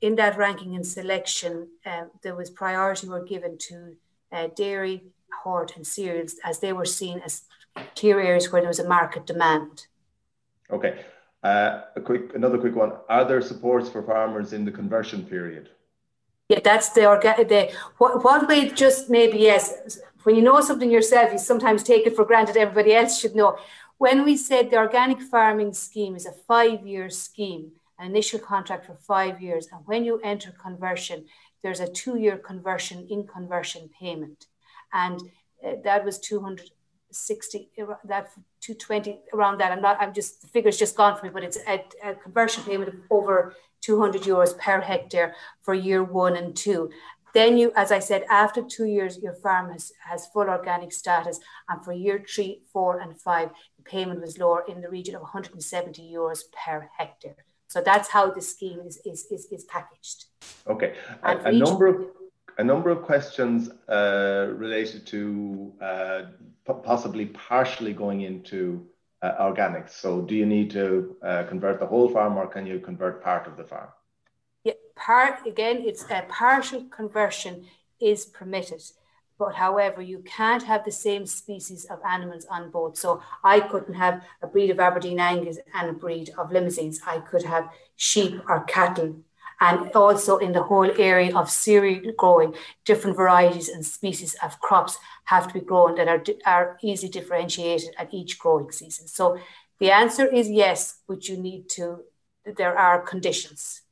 Speaker 2: in that ranking and selection, uh, there was priority were given to uh, dairy, hort, and cereals as they were seen as clear areas where there was a market demand.
Speaker 3: Okay, uh, a quick another quick one. Are there supports for farmers in the conversion period?
Speaker 2: Yeah, that's the organic. The what what way just maybe yes. When you know something yourself, you sometimes take it for granted. Everybody else should know. When we said the organic farming scheme is a five-year scheme, an initial contract for five years, and when you enter conversion, there's a two-year conversion in conversion payment, and uh, that was two hundred sixty. That 220 around that. I'm not, I'm just, the figure's just gone for me, but it's a, a conversion payment of over 200 euros per hectare for year one and two. Then you, as I said, after two years, your farm has, has full organic status. And for year three, four, and five, the payment was lower in the region of 170 euros per hectare. So that's how the scheme is, is, is, is packaged.
Speaker 3: Okay. A, a number of a number of questions uh, related to uh, possibly partially going into uh, organics. So do you need to uh, convert the whole farm or can you convert part of the farm?
Speaker 2: Yeah, part again, it's a partial conversion is permitted. But however, you can't have the same species of animals on board. So I couldn't have a breed of Aberdeen Angus and a breed of Limousins. I could have sheep or cattle and also in the whole area of cereal growing, different varieties and species of crops have to be grown that are, are easily differentiated at each growing season. So the answer is yes, but you need to, there are conditions.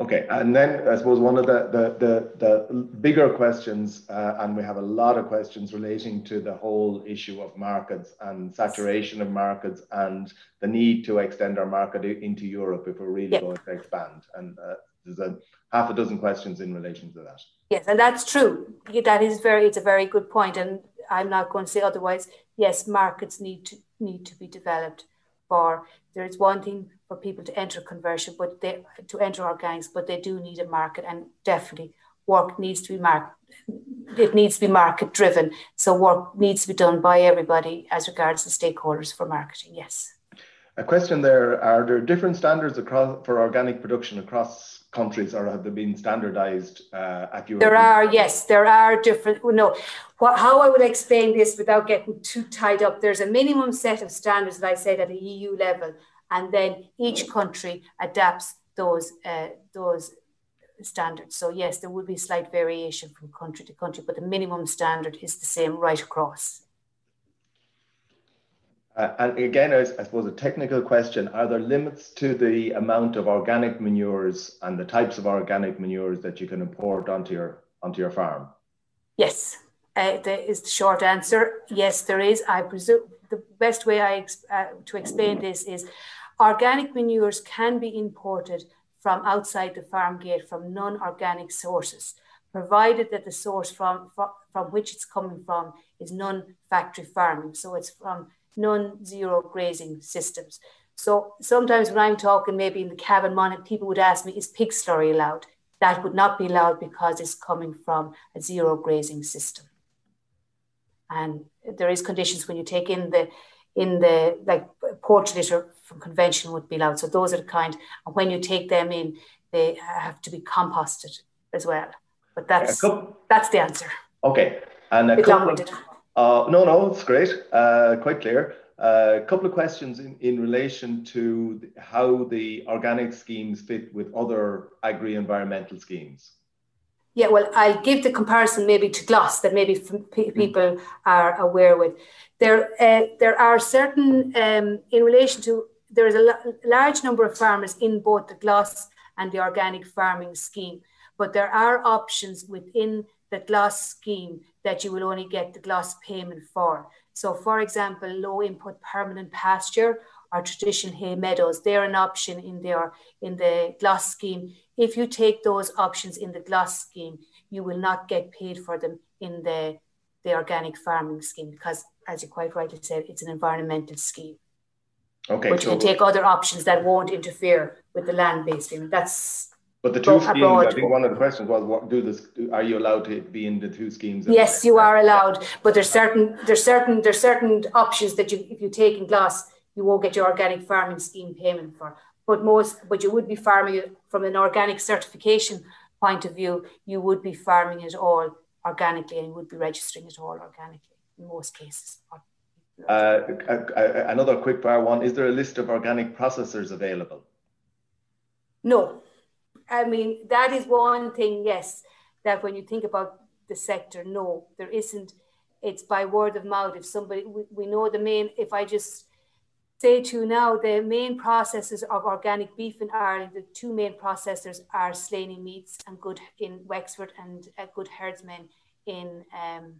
Speaker 3: Okay, and then I suppose one of the the the, the bigger questions, uh, and we have a lot of questions relating to the whole issue of markets and saturation of markets and the need to extend our market into Europe if we're really yep. going to expand. And uh, there's a half a dozen questions in relation to that.
Speaker 2: Yes, and that's true. That is very. It's a very good point, and I'm not going to say otherwise. Yes, markets need to need to be developed. For there is one thing for people to enter conversion, but they to enter organics, but they do need a market, and definitely work needs to be market. It needs to be market driven. So work needs to be done by everybody as regards the stakeholders for marketing. Yes.
Speaker 3: A question there: Are there different standards across for organic production across countries, or have they been standardised uh, at Europe?
Speaker 2: There are, yes, there are different. No, what, how I would explain this without getting too tied up. There's a minimum set of standards that I said at a EU level, and then each country adapts those uh, those standards. So yes, there will be slight variation from country to country, but the minimum standard is the same right across.
Speaker 3: Uh, and again, I, I, suppose a technical question, are there limits to the amount of organic manures and the types of organic manures that you can import onto your, onto your farm?
Speaker 2: Yes, uh, is the short answer. Yes, there is. I presume the best way I uh, to explain this is organic manures can be imported from outside the farm gate from non-organic sources, provided that the source from, from, which it's coming from is non-factory farming. So it's from non-zero grazing systems. So sometimes when I'm talking maybe in the Cavan Monaghan, people would ask me, is pig slurry allowed? That would not be allowed because it's coming from a zero grazing system. And there is conditions when you take in the in the like porch litter from convention would be allowed. So those are the kind, and when you take them in, they have to be composted as well. But that's couple, that's the answer.
Speaker 3: Okay, and a couple of, uh, no, no, it's great, uh, quite clear. Uh, a couple of questions in, in relation to how the organic schemes fit with other agri-environmental schemes.
Speaker 2: Yeah, well, I'll give the comparison maybe to GLAS that maybe mm. people are aware with. There, uh, there are certain um, in relation to there is a large number of farmers in both the GLAS and the organic farming scheme, but there are options within the GLAS scheme that you will only get the GLAS payment for. So, for example, low input permanent pasture or traditional hay meadows, they're an option in their in the GLAS scheme if you take those options in the GLAS scheme, you will not get paid for them in the, the organic farming scheme because, as you quite rightly said, it's an environmental scheme. Okay. But so you can take other options that won't interfere with the land-based scheme. That's
Speaker 3: but the two schemes, abroad. I think one of the questions was, what do this? Are you allowed to be in the two schemes?
Speaker 2: Yes, you are allowed, but there's certain there's certain there's certain options that you if you take in GLAS, you won't get your organic farming scheme payment for. But most but you would be farming it from an organic certification point of view. You would be farming it all organically and you would be registering it all organically in most cases.
Speaker 3: Uh, another quick fire one. Is there a list of organic processors available?
Speaker 2: No. I mean that is one thing yes that when you think about the sector no there isn't. It's by word of mouth. If somebody we, we know the main if i just to now the main processors of organic beef in Ireland, the two main processors are Slaney Meats and Good in Wexford and uh, Good Herdsmen in um,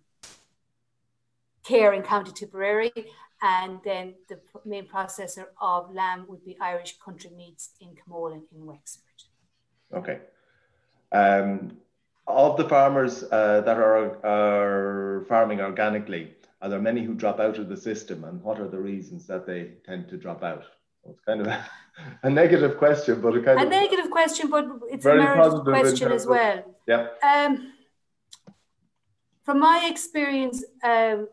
Speaker 2: Cahir in County Tipperary. And then the main processor of lamb would be Irish Country Meats in Camolin in Wexford.
Speaker 3: Okay. Um, of the farmers uh, that are, are farming organically, are there many who drop out of the system and what are the reasons that they tend to drop out? So it's kind of a, [LAUGHS] a, negative question, but a kind
Speaker 2: a
Speaker 3: of
Speaker 2: negative question, but it's a merited question as well. Of,
Speaker 3: yeah.
Speaker 2: Um, from my experience, um,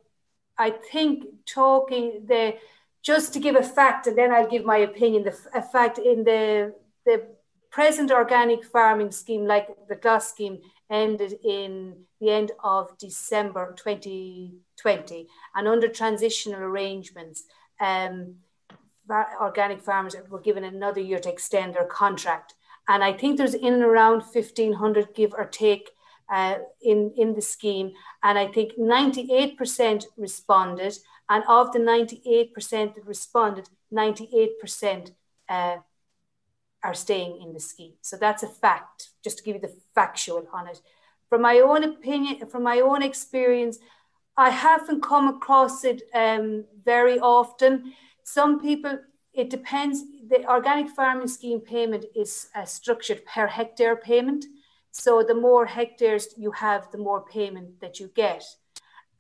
Speaker 2: I think talking the just to give a fact, and then I'll give my opinion. The a fact in the the present organic farming scheme, like the GLAS scheme, ended in the end of December 2020. And under transitional arrangements, um, organic farmers were given another year to extend their contract. And I think there's in and around 1,500, give or take, uh, in, in the scheme. And I think 98% responded. And of the 98% that responded, 98% uh, are staying in the scheme. So that's a fact, just to give you the factual on it. From my own opinion, from my own experience, I haven't come across it um, very often. Some people, it depends. The organic farming scheme payment is uh, structured per hectare payment. So the more hectares you have, the more payment that you get.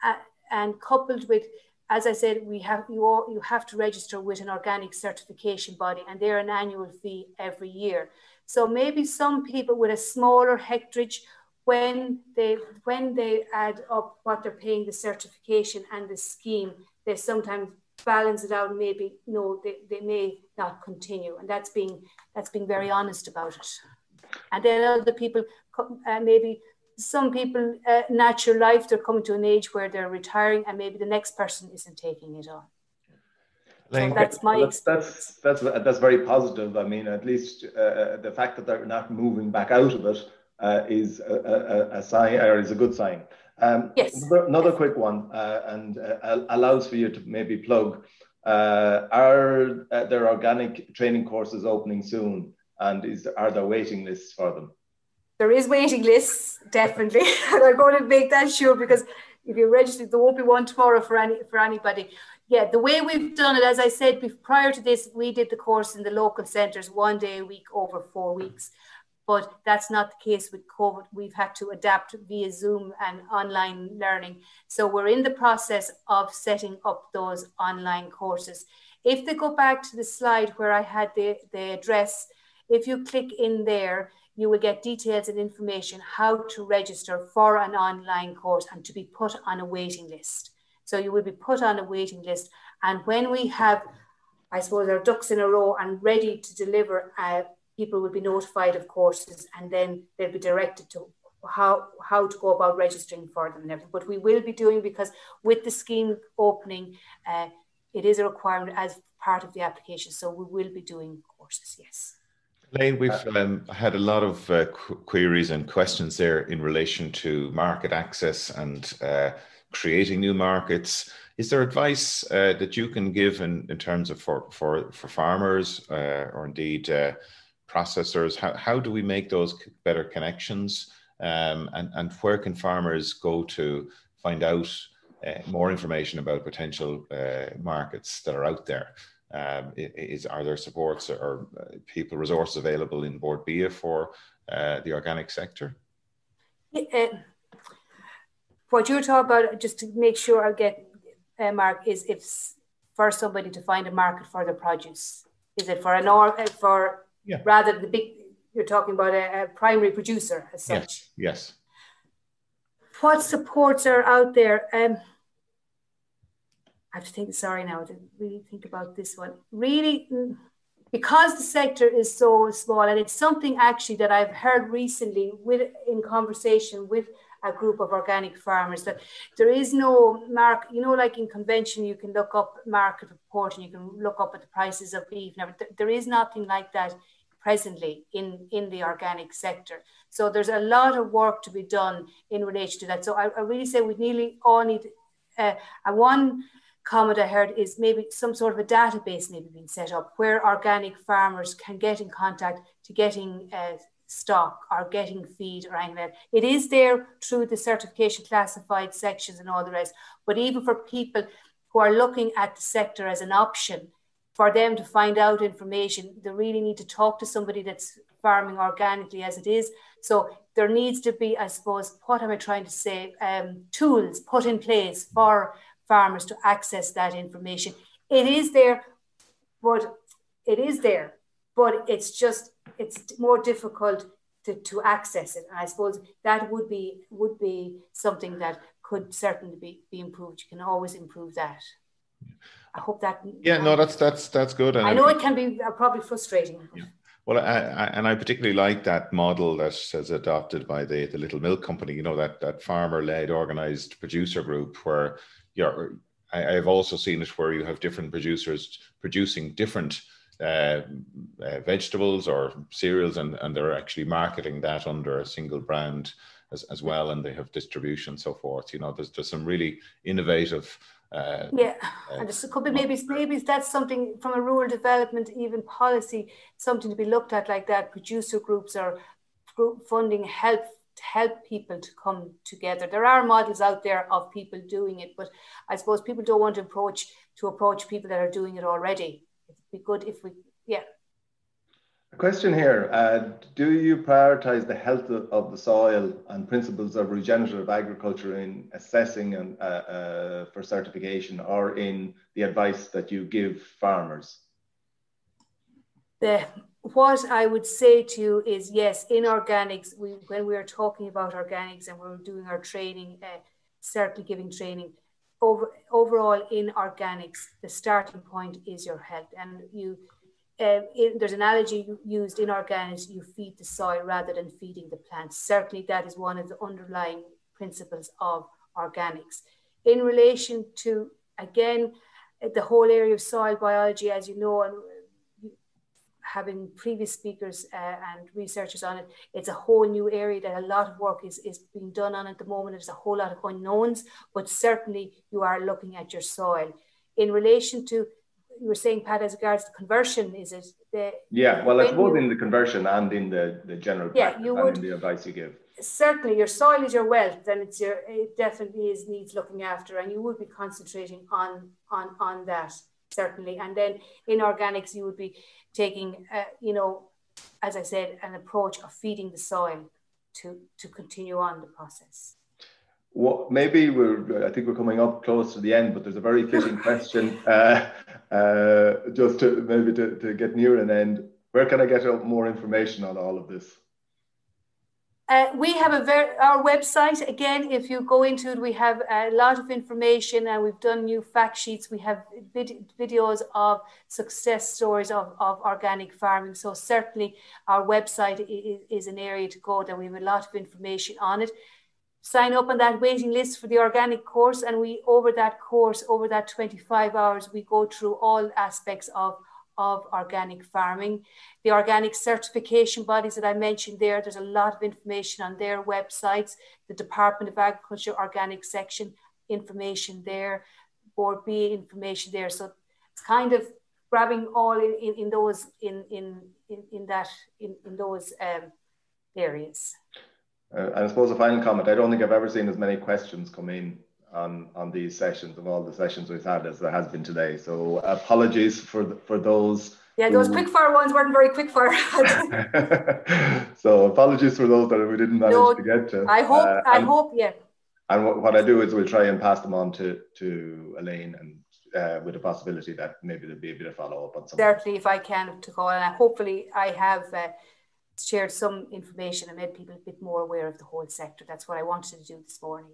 Speaker 2: Uh, and coupled with as I said, we have you all you have to register with an organic certification body, and they're an annual fee every year. So maybe some people with a smaller hectarage, when they when they add up what they're paying the certification and the scheme, they sometimes balance it out. Maybe no, they, they may not continue, and that's being that's being very honest about it. And then other people uh, maybe some people uh, natural life they're coming to an age where they're retiring and maybe the next person isn't taking it on. So that's my
Speaker 3: that's, that's, that's that's very positive. I mean at least uh, uh, the fact that they're not moving back out of it uh, is a, a, a, sign or is a good sign.
Speaker 2: Um, yes.
Speaker 3: another quick one uh, and uh, allows for you to maybe plug Uh, are uh, there organic training courses opening soon? And is are there waiting lists for them?
Speaker 2: There is waiting lists, definitely. [LAUGHS] and I'm going to make that sure because if you're registered, there won't be one tomorrow for any for anybody. Yeah, the way we've done it, as I said prior to this, we did the course in the local centres one day a week over four weeks. But that's not the case with COVID. We've had to adapt via Zoom and online learning. So we're in the process of setting up those online courses. If they go back to the slide where I had the, the address, if you click in there, you will get details and information how to register for an online course and to be put on a waiting list. So you will be put on a waiting list. And when we have, I suppose, our ducks in a row and ready to deliver, uh, people will be notified of courses and then they'll be directed to how how to go about registering for them and everything. But we will be doing because with the scheme opening, uh, it is a requirement as part of the application. So we will be doing courses. Yes.
Speaker 1: Lane, we've um, had a lot of uh, qu- queries and questions there in relation to market access and uh, creating new markets. Is there advice uh, that you can give in, in terms of for for for farmers uh, or indeed uh, processors? How how do we make those better connections? Um, and and where can farmers go to find out uh, more information about potential markets that are out there? Um, is are there supports or uh, people resources available in Bord Bia for uh, the organic sector?
Speaker 2: Uh, what you're talking about, just to make sure I get uh, Mark, is if for somebody to find a market for their produce, is it for an or uh, for yeah. rather the big? You're talking about a, a primary producer as such.
Speaker 1: Yes. yes.
Speaker 2: What supports are out there? Um, I have to think, sorry now, to really think about this one. Really, because the sector is so small, and it's something actually that I've heard recently with in conversation with a group of organic farmers that there is no mark, you know, like in convention, you can look up market report and you can look up at the prices of beef. Now, there is nothing like that presently in, in the organic sector. So there's a lot of work to be done in relation to that. So I, I really say we nearly all need uh, a one comment I heard is maybe some sort of a database maybe being set up where organic farmers can get in contact to getting uh, stock or getting feed or anything like that. It is there through the certification classified sections and all the rest. But even for people who are looking at the sector as an option, for them to find out information, they really need to talk to somebody that's farming organically as it is. So there needs to be, I suppose, what am I trying to say? Um, tools put in place for farmers to access that information. It is there, but it is there, but it's just it's more difficult to, to access it. And I suppose that would be would be something that could certainly be, be improved. You can always improve that. I hope that.
Speaker 1: Yeah, no, that's that's that's good.
Speaker 2: I know it can be uh, probably frustrating.
Speaker 1: Yeah. Well, I, I, and I particularly like that model that is adopted by the, the Little Milk Company. You know that that farmer-led, organized producer group where you're, I, have also seen it where you have different producers producing different uh, uh, vegetables or cereals, and, and they're actually marketing that under a single brand as, as well, and they have distribution and so forth. You know, there's there's some really innovative. Uh,
Speaker 2: yeah, uh, and there could be maybe maybe that's something from a rural development even policy, something to be looked at like that. Producer groups or group funding help help people to come together. There are models out there of people doing it, but I suppose people don't want to approach to approach people that are doing it already. It'd be good if we, yeah.
Speaker 3: A question here: uh, Do you prioritize the health of the soil and principles of regenerative agriculture in assessing and uh, uh, for certification, or in the advice that you give farmers?
Speaker 2: The what I would say to you is yes, in organics, we, when we are talking about organics and we're doing our training, uh, certainly giving training, over, overall in organics, the starting point is your health. And you, uh, in, there's an analogy used in organics, you feed the soil rather than feeding the plants. Certainly, that is one of the underlying principles of organics. In relation to, again, the whole area of soil biology, as you know, and having previous speakers uh, and researchers on it, it's a whole new area that a lot of work is, is being done on at the moment. There's a whole lot of unknowns, but certainly you are looking at your soil. In relation to you were saying, Pat, as regards to conversion, is it the
Speaker 3: yeah? Well, I suppose in the conversion and in the the general
Speaker 2: yeah, you would,
Speaker 3: in the advice you give.
Speaker 2: Certainly, your soil is your wealth, and it's your it definitely is needs looking after, and you would be concentrating on on on that certainly. And then in organics, you would be taking, uh, you know, as I said, an approach of feeding the soil to to continue on the process.
Speaker 3: Well, maybe we're. I think we're coming up close to the end, but there's a very fitting [LAUGHS] question. Uh, uh, just to maybe to, to get near an end, where can I get more information on all of this?
Speaker 2: Uh, we have a very our website again. If you go into it, we have a lot of information, and we've done new fact sheets. We have vid- videos of success stories of, of organic farming. So certainly, our website is, is an area to go. That we have a lot of information on it. Sign up on that waiting list for the organic course, and we over that course, over that twenty five hours, we go through all aspects of of organic farming. The organic certification bodies that I mentioned there, there's a lot of information on their websites, the Department of Agriculture organic section information there, Board B information there. So it's kind of grabbing all in, in, in those in, in, in, in that in, in those um, areas.
Speaker 3: Uh, and I suppose a final comment, I don't think I've ever seen as many questions come in on on these sessions of all the sessions we've had as there has been today. So apologies for the, for those.
Speaker 2: Yeah, those who... quick fire ones weren't very quick fire. [LAUGHS]
Speaker 3: so apologies for those that we didn't manage no, to get to.
Speaker 2: I hope. Uh, I hope. Yeah.
Speaker 3: And what, what I do is we'll try and pass them on to to Elaine and uh, with the possibility that maybe there'll be a bit of follow up on some.
Speaker 2: Certainly, if I can to call, and hopefully I have uh, shared some information and made people a bit more aware of the whole sector. That's what I wanted to do this morning.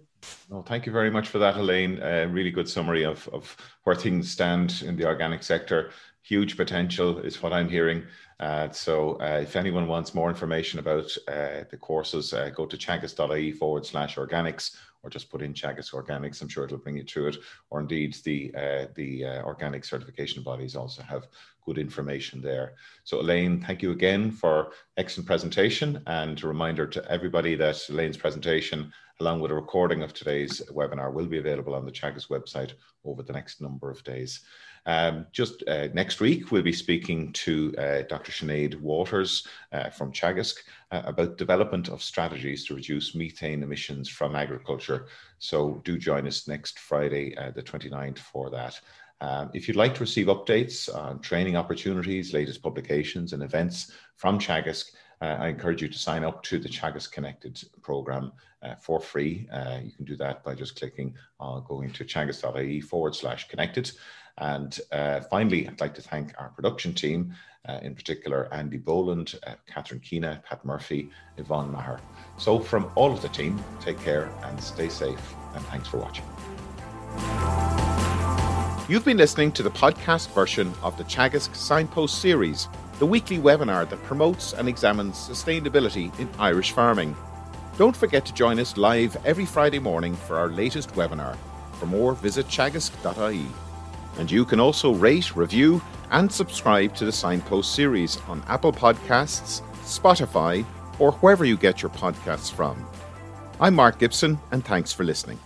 Speaker 1: Well, thank you very much for that, Elaine. A really good summary of, of where things stand in the organic sector. Huge potential is what I'm hearing. Uh, so uh, if anyone wants more information about uh, the courses, uh, go to teagasc.ie forward slash organics or just put in Teagasc Organics. I'm sure it'll bring you to it. Or indeed, the uh, the uh, organic certification bodies also have good information there. So Elaine, thank you again for excellent presentation and a reminder to everybody that Elaine's presentation along with a recording of today's webinar will be available on the Teagasc website over the next number of days. Um, just uh, next week, we'll be speaking to uh, Dr. Sinead Waters uh, from Teagasc uh, about development of strategies to reduce methane emissions from agriculture. So do join us next Friday, uh, the 29th for that. Um, if you'd like to receive updates on training opportunities, latest publications and events from Teagasc, uh, I encourage you to sign up to the Teagasc Connected program uh, for free. Uh, you can do that by just clicking on going to teagasc.ie forward slash connected. And uh, finally, I'd like to thank our production team, uh, in particular Andy Boland, uh, Catherine Keena, Pat Murphy, Yvonne Maher. So, from all of the team, take care and stay safe, and thanks for watching. You've been listening to the podcast version of the Teagasc Signpost series, the weekly webinar that promotes and examines sustainability in Irish farming. Don't forget to join us live every Friday morning for our latest webinar. For more, visit teagasc.ie. And you can also rate, review, and subscribe to the Signpost series on Apple Podcasts, Spotify, or wherever you get your podcasts from. I'm Mark Gibson, and thanks for listening.